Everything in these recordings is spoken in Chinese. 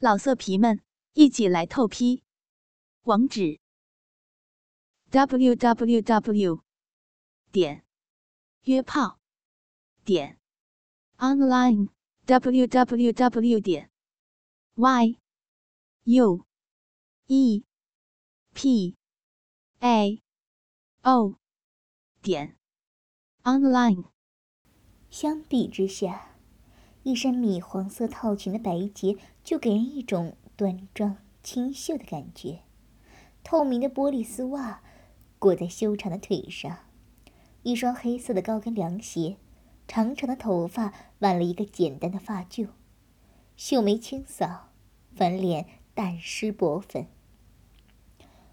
老色皮们，一起来透批！网址：w w w 点约炮点 online w w w 点 y u e p a o 点 online。相比之下，一身米黄色套裙的白洁就给人一种端庄清秀的感觉。透明的玻璃丝袜裹在修长的腿上，一双黑色的高跟凉鞋，长长的头发挽了一个简单的发髻，秀眉清扫，粉脸淡湿薄粉。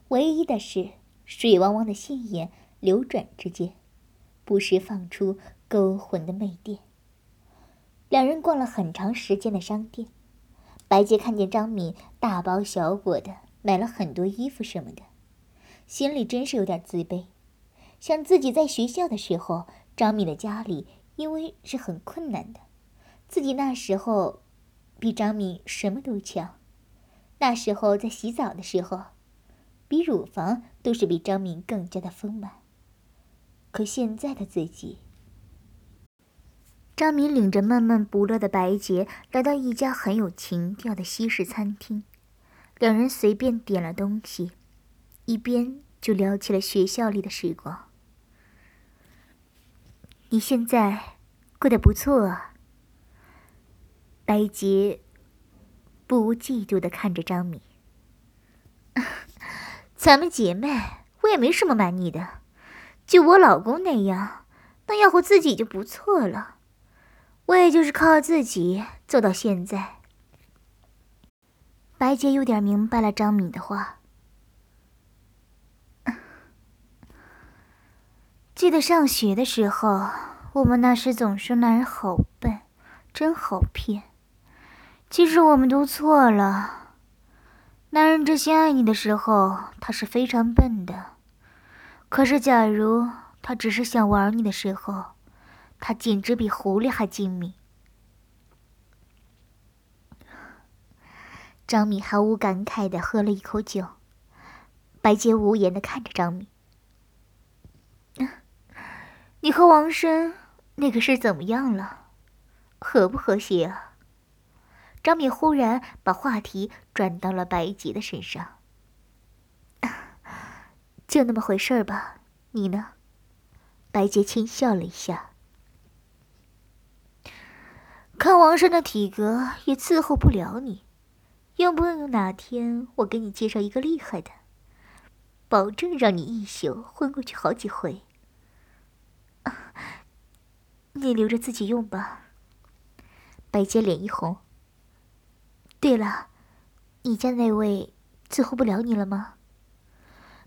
唯一的是，水汪汪的杏眼流转之间，不时放出勾魂的媚电。两人逛了很长时间的商店，白洁看见张敏大包小裹的买了很多衣服什么的，心里真是有点自卑。想自己在学校的时候，张敏的家里因为是很困难的，自己那时候比张敏什么都强。那时候在洗澡的时候，比乳房都是比张敏更加的丰满。可现在的自己。张敏领着闷闷不乐的白洁来到一家很有情调的西式餐厅，两人随便点了东西，一边就聊起了学校里的时光。你现在过得不错啊。白洁不无嫉妒的看着张敏，咱们姐妹，我也没什么瞒你的，就我老公那样，那要活自己就不错了。我也就是靠自己走到现在。白洁有点明白了张敏的话。记得上学的时候，我们那时总说男人好笨，真好骗。其实我们都错了。男人真心爱你的时候，他是非常笨的。可是假如他只是想玩你的时候，他简直比狐狸还精明。张敏毫无感慨的喝了一口酒，白洁无言的看着张敏：“你和王生那个是怎么样了？和不和谐啊？”张敏忽然把话题转到了白洁的身上：“就那么回事吧，你呢？”白洁轻笑了一下。看王上的体格也伺候不了你，用不用哪天我给你介绍一个厉害的，保证让你一宿昏过去好几回。你留着自己用吧。白洁脸一红。对了，你家那位伺候不了你了吗？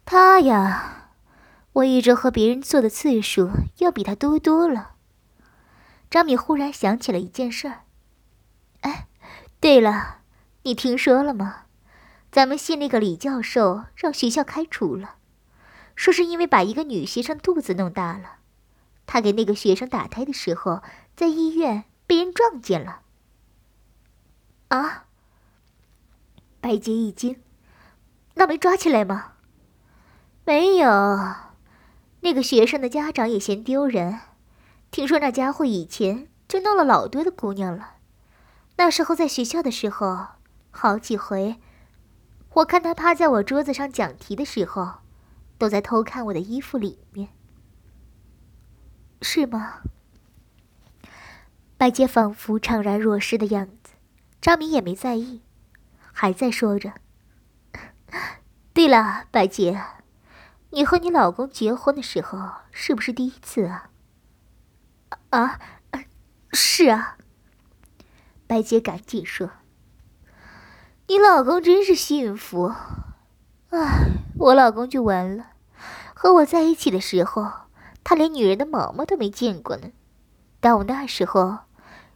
他呀，我一周和别人做的次数要比他多多了。张敏忽然想起了一件事儿。哎，对了，你听说了吗？咱们系那个李教授让学校开除了，说是因为把一个女学生肚子弄大了。他给那个学生打胎的时候，在医院被人撞见了。啊！白洁一惊，那没抓起来吗？没有，那个学生的家长也嫌丢人。听说那家伙以前就弄了老多的姑娘了，那时候在学校的时候，好几回，我看他趴在我桌子上讲题的时候，都在偷看我的衣服里面，是吗？白洁仿佛怅然若失的样子，张明也没在意，还在说着。对了，白洁，你和你老公结婚的时候是不是第一次啊？啊，是啊。白洁赶紧说：“你老公真是幸福。唉，我老公就完了。和我在一起的时候，他连女人的毛毛都没见过呢。但我那时候，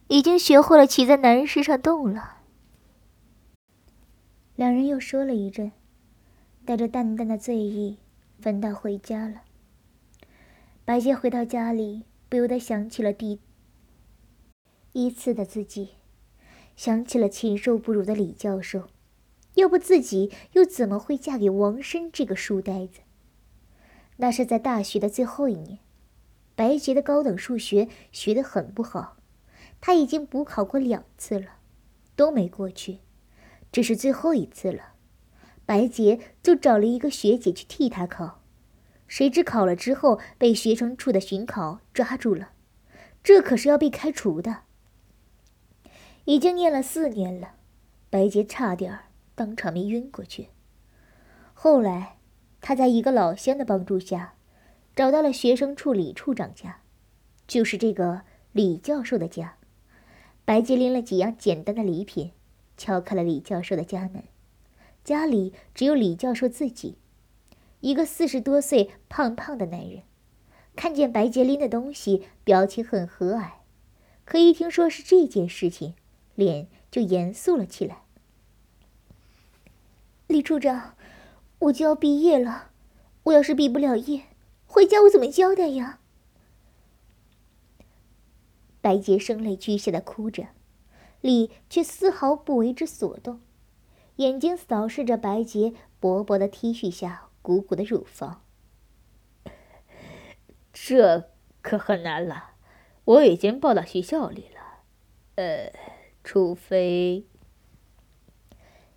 已经学会了骑在男人身上动了。”两人又说了一阵，带着淡淡的醉意，分道回家了。白洁回到家里。不由得想起了第一次的自己，想起了禽兽不如的李教授，要不自己又怎么会嫁给王生这个书呆子？那是在大学的最后一年，白洁的高等数学学得很不好，他已经补考过两次了，都没过去，这是最后一次了。白洁就找了一个学姐去替他考，谁知考了之后被学生处的巡考抓住了，这可是要被开除的。已经念了四年了，白洁差点当场没晕过去。后来，他在一个老乡的帮助下，找到了学生处李处长家，就是这个李教授的家。白洁拎了几样简单的礼品，敲开了李教授的家门。家里只有李教授自己，一个四十多岁、胖胖的男人。看见白洁拎的东西，表情很和蔼，可一听说是这件事情，脸就严肃了起来。李处长，我就要毕业了，我要是毕不了业，回家我怎么交代呀？白洁声泪俱下的哭着，李却丝毫不为之所动，眼睛扫视着白洁薄薄的 T 恤下鼓鼓的乳房。这可很难了，我已经报到学校里了，呃。除非，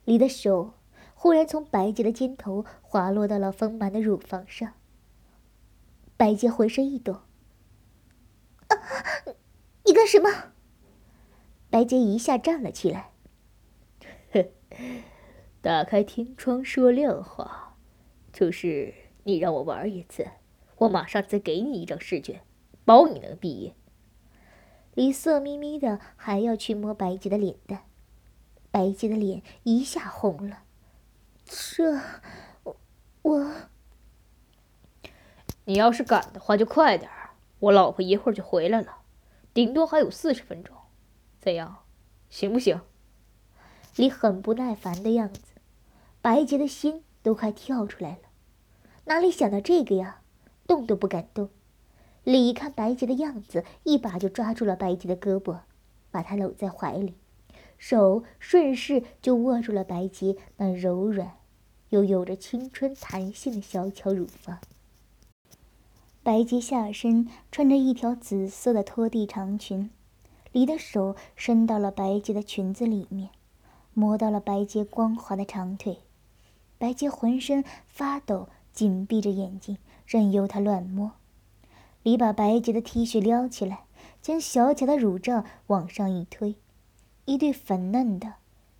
李的手忽然从白洁的肩头滑落到了丰满的乳房上。白洁浑身一抖：“啊，你干什么？”白洁一下站了起来：“ 打开天窗说亮话，就是你让我玩一次，我马上再给你一张试卷，保你能毕业。”李色眯眯的，还要去摸白洁的脸蛋，白洁的脸一下红了。这，我，你要是敢的话就快点儿，我老婆一会儿就回来了，顶多还有四十分钟，怎样，行不行？李很不耐烦的样子，白洁的心都快跳出来了，哪里想到这个呀，动都不敢动。李一看白洁的样子，一把就抓住了白洁的胳膊，把她搂在怀里，手顺势就握住了白洁那柔软又有着青春弹性的小巧乳房。白洁下身穿着一条紫色的拖地长裙，李的手伸到了白洁的裙子里面，摸到了白洁光滑的长腿，白洁浑身发抖，紧闭着眼睛，任由他乱摸。李把白洁的 T 恤撩起来，将小巧的乳罩往上一推，一对粉嫩的、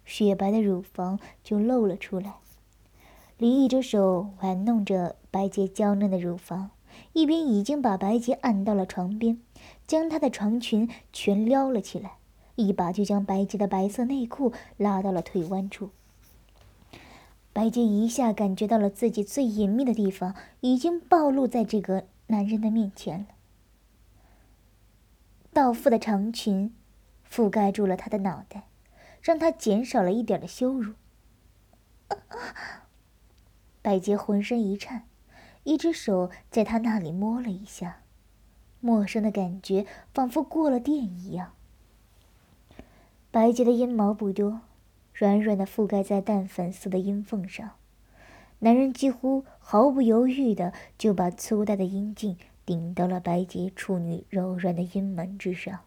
雪白的乳房就露了出来。李一只手玩弄着白洁娇嫩的乳房，一边已经把白洁按到了床边，将她的长裙全撩了起来，一把就将白洁的白色内裤拉到了腿弯处。白洁一下感觉到了自己最隐秘的地方已经暴露在这个。男人的面前了，倒覆的长裙覆盖住了他的脑袋，让他减少了一点的羞辱。白洁浑身一颤，一只手在他那里摸了一下，陌生的感觉仿佛过了电一样。白洁的阴毛不多，软软的覆盖在淡粉色的阴缝上。男人几乎毫不犹豫的就把粗大的阴茎顶到了白洁处女柔软的阴门之上，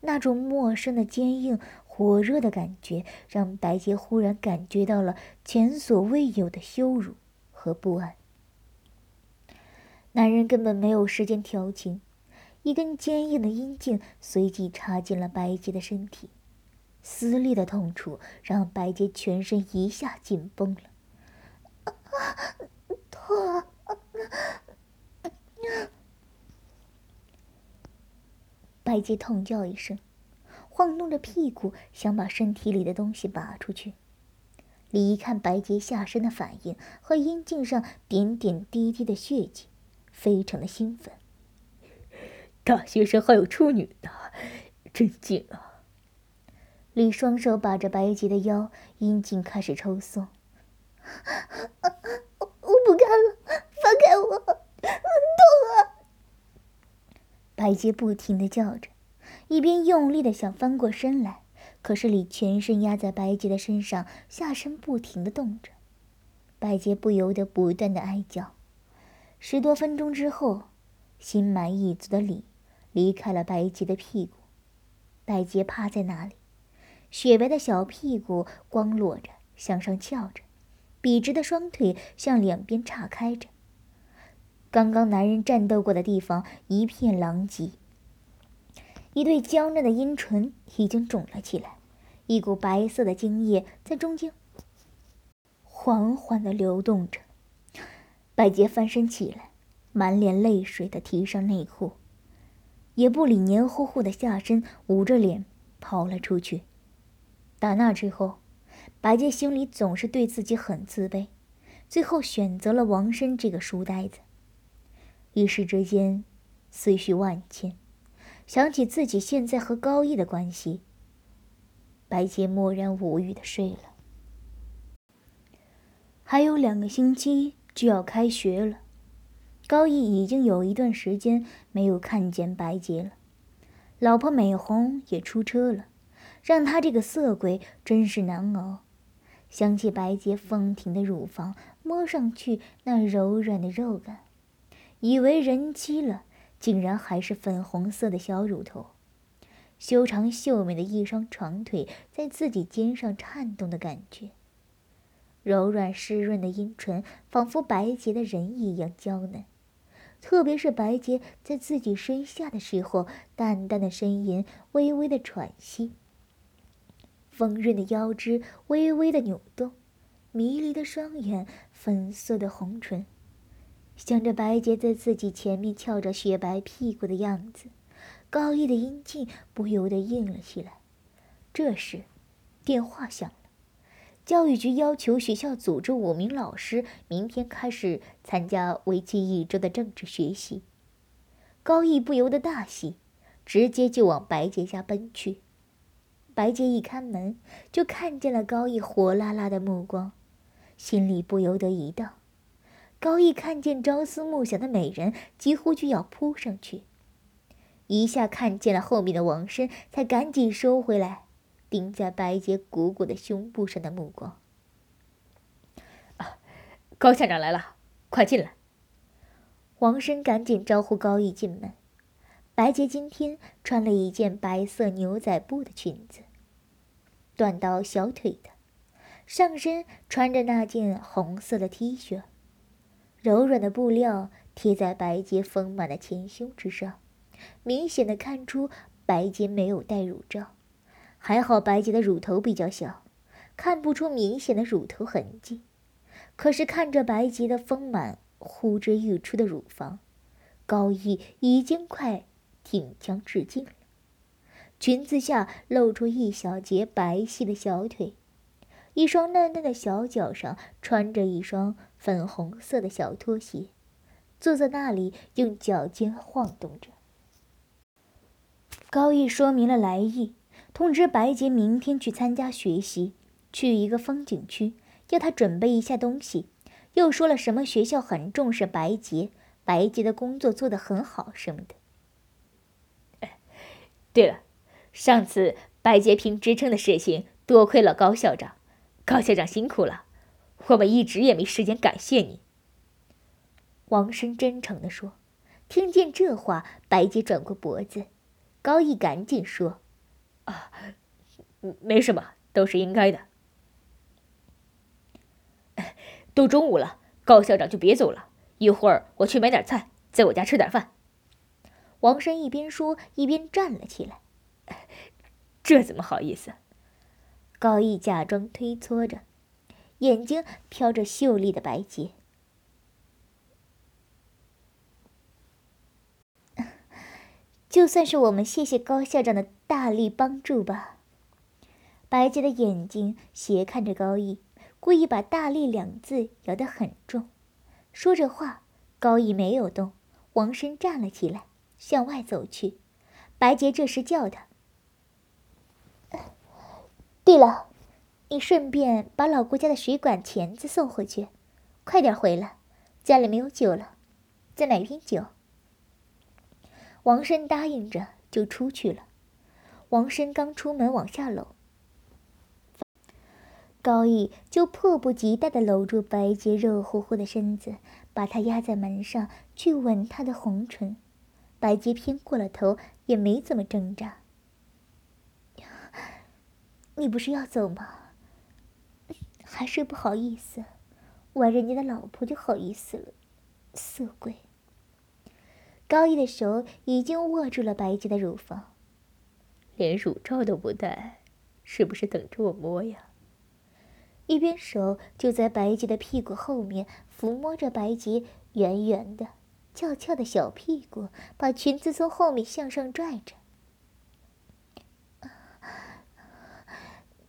那种陌生的坚硬、火热的感觉，让白洁忽然感觉到了前所未有的羞辱和不安。男人根本没有时间调情，一根坚硬的阴茎随即插进了白洁的身体，撕裂的痛楚让白洁全身一下紧绷了。啊痛！白洁痛叫一声，晃动着屁股，想把身体里的东西拔出去。李一看白洁下身的反应和阴茎上点点滴滴的血迹，非常的兴奋。大学生还有处女呢，真劲啊！李双手把着白洁的腰，阴茎开始抽送。我不干了，放开我，痛啊！白洁不停的叫着，一边用力的想翻过身来，可是李全身压在白洁的身上，下身不停的动着，白洁不由得不断的哀叫。十多分钟之后，心满意足的李离开了白洁的屁股。白洁趴在那里，雪白的小屁股光裸着，向上翘着，笔直的双腿向两边岔开着。刚刚男人战斗过的地方一片狼藉，一对娇嫩的阴唇已经肿了起来，一股白色的精液在中间缓缓的流动着。白洁翻身起来，满脸泪水的提上内裤。也不理黏糊糊的下身，捂着脸跑了出去。打那之后，白洁心里总是对自己很自卑，最后选择了王生这个书呆子。一时之间，思绪万千，想起自己现在和高毅的关系，白洁默然无语的睡了。还有两个星期就要开学了。高毅已经有一段时间没有看见白洁了，老婆美红也出车了，让他这个色鬼真是难熬。想起白洁丰挺的乳房，摸上去那柔软的肉感，以为人妻了，竟然还是粉红色的小乳头，修长秀美的一双长腿在自己肩上颤动的感觉，柔软湿润的阴唇，仿佛白洁的人一样娇嫩。特别是白洁在自己身下的时候，淡淡的呻吟，微微的喘息，丰润的腰肢微微的扭动，迷离的双眼，粉色的红唇，想着白洁在自己前面翘着雪白屁股的样子，高毅的阴茎不由得硬了起来。这时，电话响了。教育局要求学校组织五名老师明天开始参加为期一周的政治学习。高毅不由得大喜，直接就往白洁家奔去。白洁一开门，就看见了高毅火辣辣的目光，心里不由得一荡。高毅看见朝思暮想的美人，几乎就要扑上去，一下看见了后面的王生，才赶紧收回来。盯在白洁鼓鼓的胸部上的目光。啊，高校长来了，快进来！王生赶紧招呼高毅进门。白洁今天穿了一件白色牛仔布的裙子，短到小腿的，上身穿着那件红色的 T 恤，柔软的布料贴在白洁丰满的前胸之上，明显的看出白洁没有戴乳罩。还好白洁的乳头比较小，看不出明显的乳头痕迹。可是看着白洁的丰满呼之欲出的乳房，高毅已经快挺枪致敬了。裙子下露出一小截白皙的小腿，一双嫩嫩的小脚上穿着一双粉红色的小拖鞋，坐在那里用脚尖晃动着。高毅说明了来意。通知白洁明天去参加学习，去一个风景区，要他准备一下东西。又说了什么学校很重视白洁，白洁的工作做得很好什么的。对了，上次白洁评职称的事情，多亏了高校长，高校长辛苦了，我们一直也没时间感谢你。王生真诚地说。听见这话，白洁转过脖子，高毅赶紧说。啊，没什么，都是应该的。都中午了，高校长就别走了，一会儿我去买点菜，在我家吃点饭。王生一边说一边站了起来。这怎么好意思？高毅假装推搓着，眼睛飘着秀丽的白洁。就算是我们谢谢高校长的大力帮助吧。白洁的眼睛斜看着高毅，故意把“大力”两字咬得很重。说着话，高毅没有动，王生站了起来，向外走去。白洁这时叫他：“对了，你顺便把老顾家的水管钳子送回去，快点回来，家里没有酒了，再买瓶酒。”王生答应着，就出去了。王生刚出门往下搂，高毅就迫不及待地搂住白洁热乎乎的身子，把她压在门上，去吻她的红唇。白洁偏过了头，也没怎么挣扎。你不是要走吗？还是不好意思，玩人家的老婆就好意思了，色鬼。高毅的手已经握住了白洁的乳房，连乳罩都不戴，是不是等着我摸呀？一边手就在白洁的屁股后面抚摸着白洁圆圆的、翘翘的小屁股，把裙子从后面向上拽着。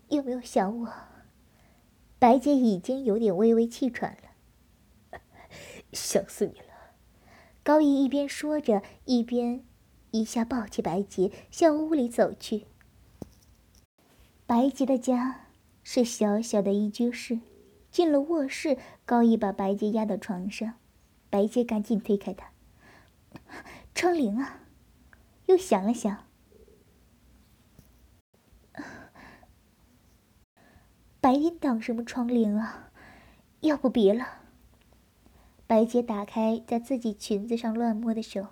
有没有想我？白洁已经有点微微气喘了，想死你了。高毅一边说着，一边一下抱起白洁向屋里走去。白洁的家是小小的一居室，进了卧室，高毅把白洁压到床上，白洁赶紧推开他。窗棂啊，又响了响。白天挡什么窗铃啊？要不别了。白洁打开在自己裙子上乱摸的手。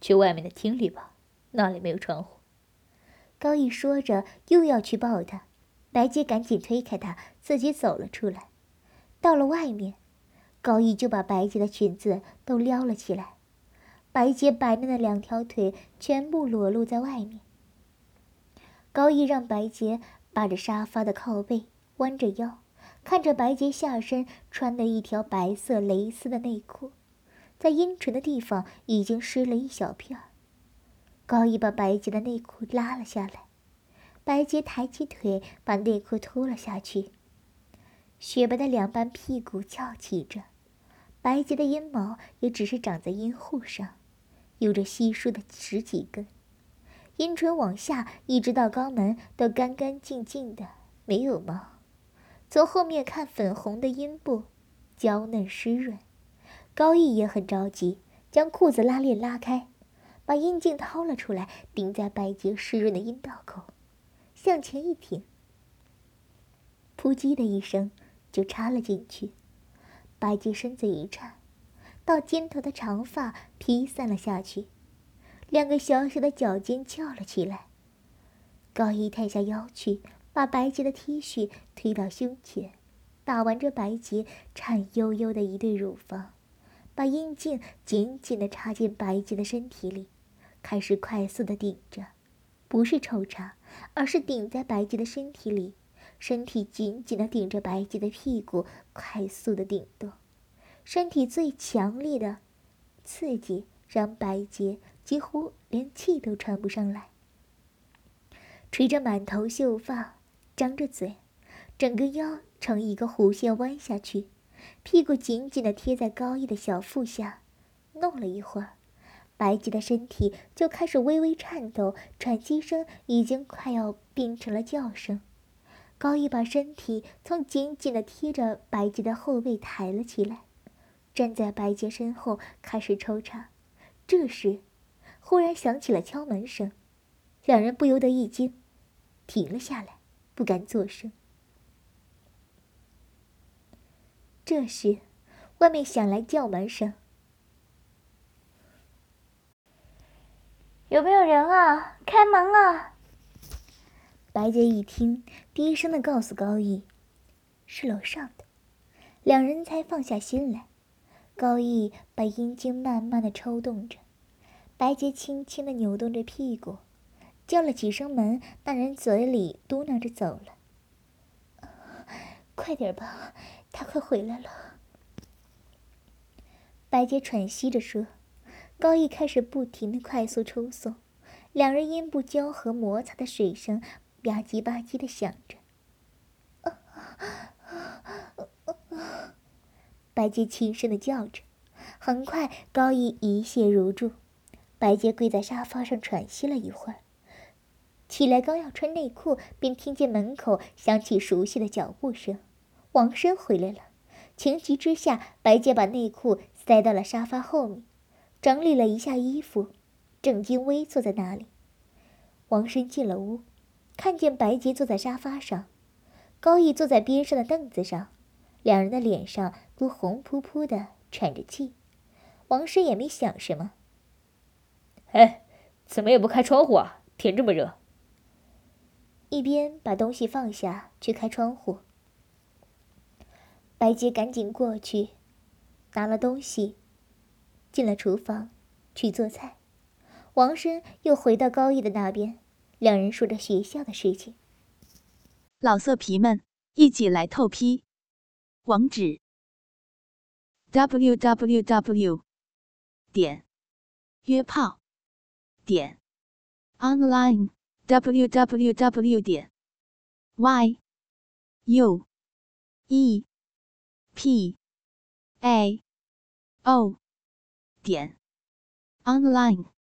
去外面的厅里吧，那里没有窗户。高毅说着，又要去抱她，白洁赶紧推开他，自己走了出来。到了外面，高毅就把白洁的裙子都撩了起来，白洁白嫩的两条腿全部裸露在外面。高毅让白洁扒着沙发的靠背，弯着腰。看着白洁下身穿的一条白色蕾丝的内裤，在阴唇的地方已经湿了一小片。高毅把白洁的内裤拉了下来，白洁抬起腿把内裤脱了下去。雪白的两半屁股翘起着，白洁的阴毛也只是长在阴户上，有着稀疏的十几根，阴唇往下一直到肛门都干干净净的，没有毛。从后面看，粉红的阴部，娇嫩湿润。高毅也很着急，将裤子拉链拉开，把阴茎掏了出来，顶在白洁湿润的阴道口，向前一挺，扑叽的一声就插了进去。白洁身子一颤，到肩头的长发披散了下去，两个小小的脚尖翘了起来。高一探下腰去。把白洁的 T 恤推到胸前，打完这白洁颤悠悠的一对乳房，把阴茎紧紧地插进白洁的身体里，开始快速地顶着，不是抽插，而是顶在白洁的身体里，身体紧紧地顶着白洁的屁股，快速地顶动，身体最强烈的刺激让白洁几乎连气都喘不上来，垂着满头秀发。张着嘴，整个腰呈一个弧线弯下去，屁股紧紧地贴在高毅的小腹下。弄了一会儿，白洁的身体就开始微微颤抖，喘息声已经快要变成了叫声。高毅把身体从紧紧的贴着白洁的后背抬了起来，站在白洁身后开始抽插。这时，忽然响起了敲门声，两人不由得一惊，停了下来。不敢作声。这时，外面响来叫门声：“有没有人啊？开门啊！”白洁一听，低声的告诉高毅：“是楼上的。”两人才放下心来。高毅把阴茎慢慢的抽动着，白洁轻轻的扭动着屁股。叫了几声门，那人嘴里嘟囔着走了。快点吧，他快回来了。白洁喘息着说。高毅开始不停的快速抽送，两人阴部交合摩擦的水声吧唧吧唧的响着。白洁轻声的叫着，很快高毅一泻如注。白洁跪在沙发上喘息了一会儿。起来，刚要穿内裤，便听见门口响起熟悉的脚步声。王生回来了。情急之下，白洁把内裤塞到了沙发后面，整理了一下衣服，正襟危坐在那里。王生进了屋，看见白洁坐在沙发上，高毅坐在边上的凳子上，两人的脸上都红扑扑的，喘着气。王生也没想什么。哎，怎么也不开窗户啊？天这么热。一边把东西放下去开窗户。白洁赶紧过去，拿了东西，进了厨房去做菜。王生又回到高毅的那边，两人说着学校的事情。老色皮们，一起来透批！网址：w w w 点约炮点 online w w w 点 y u e p a o 点 online。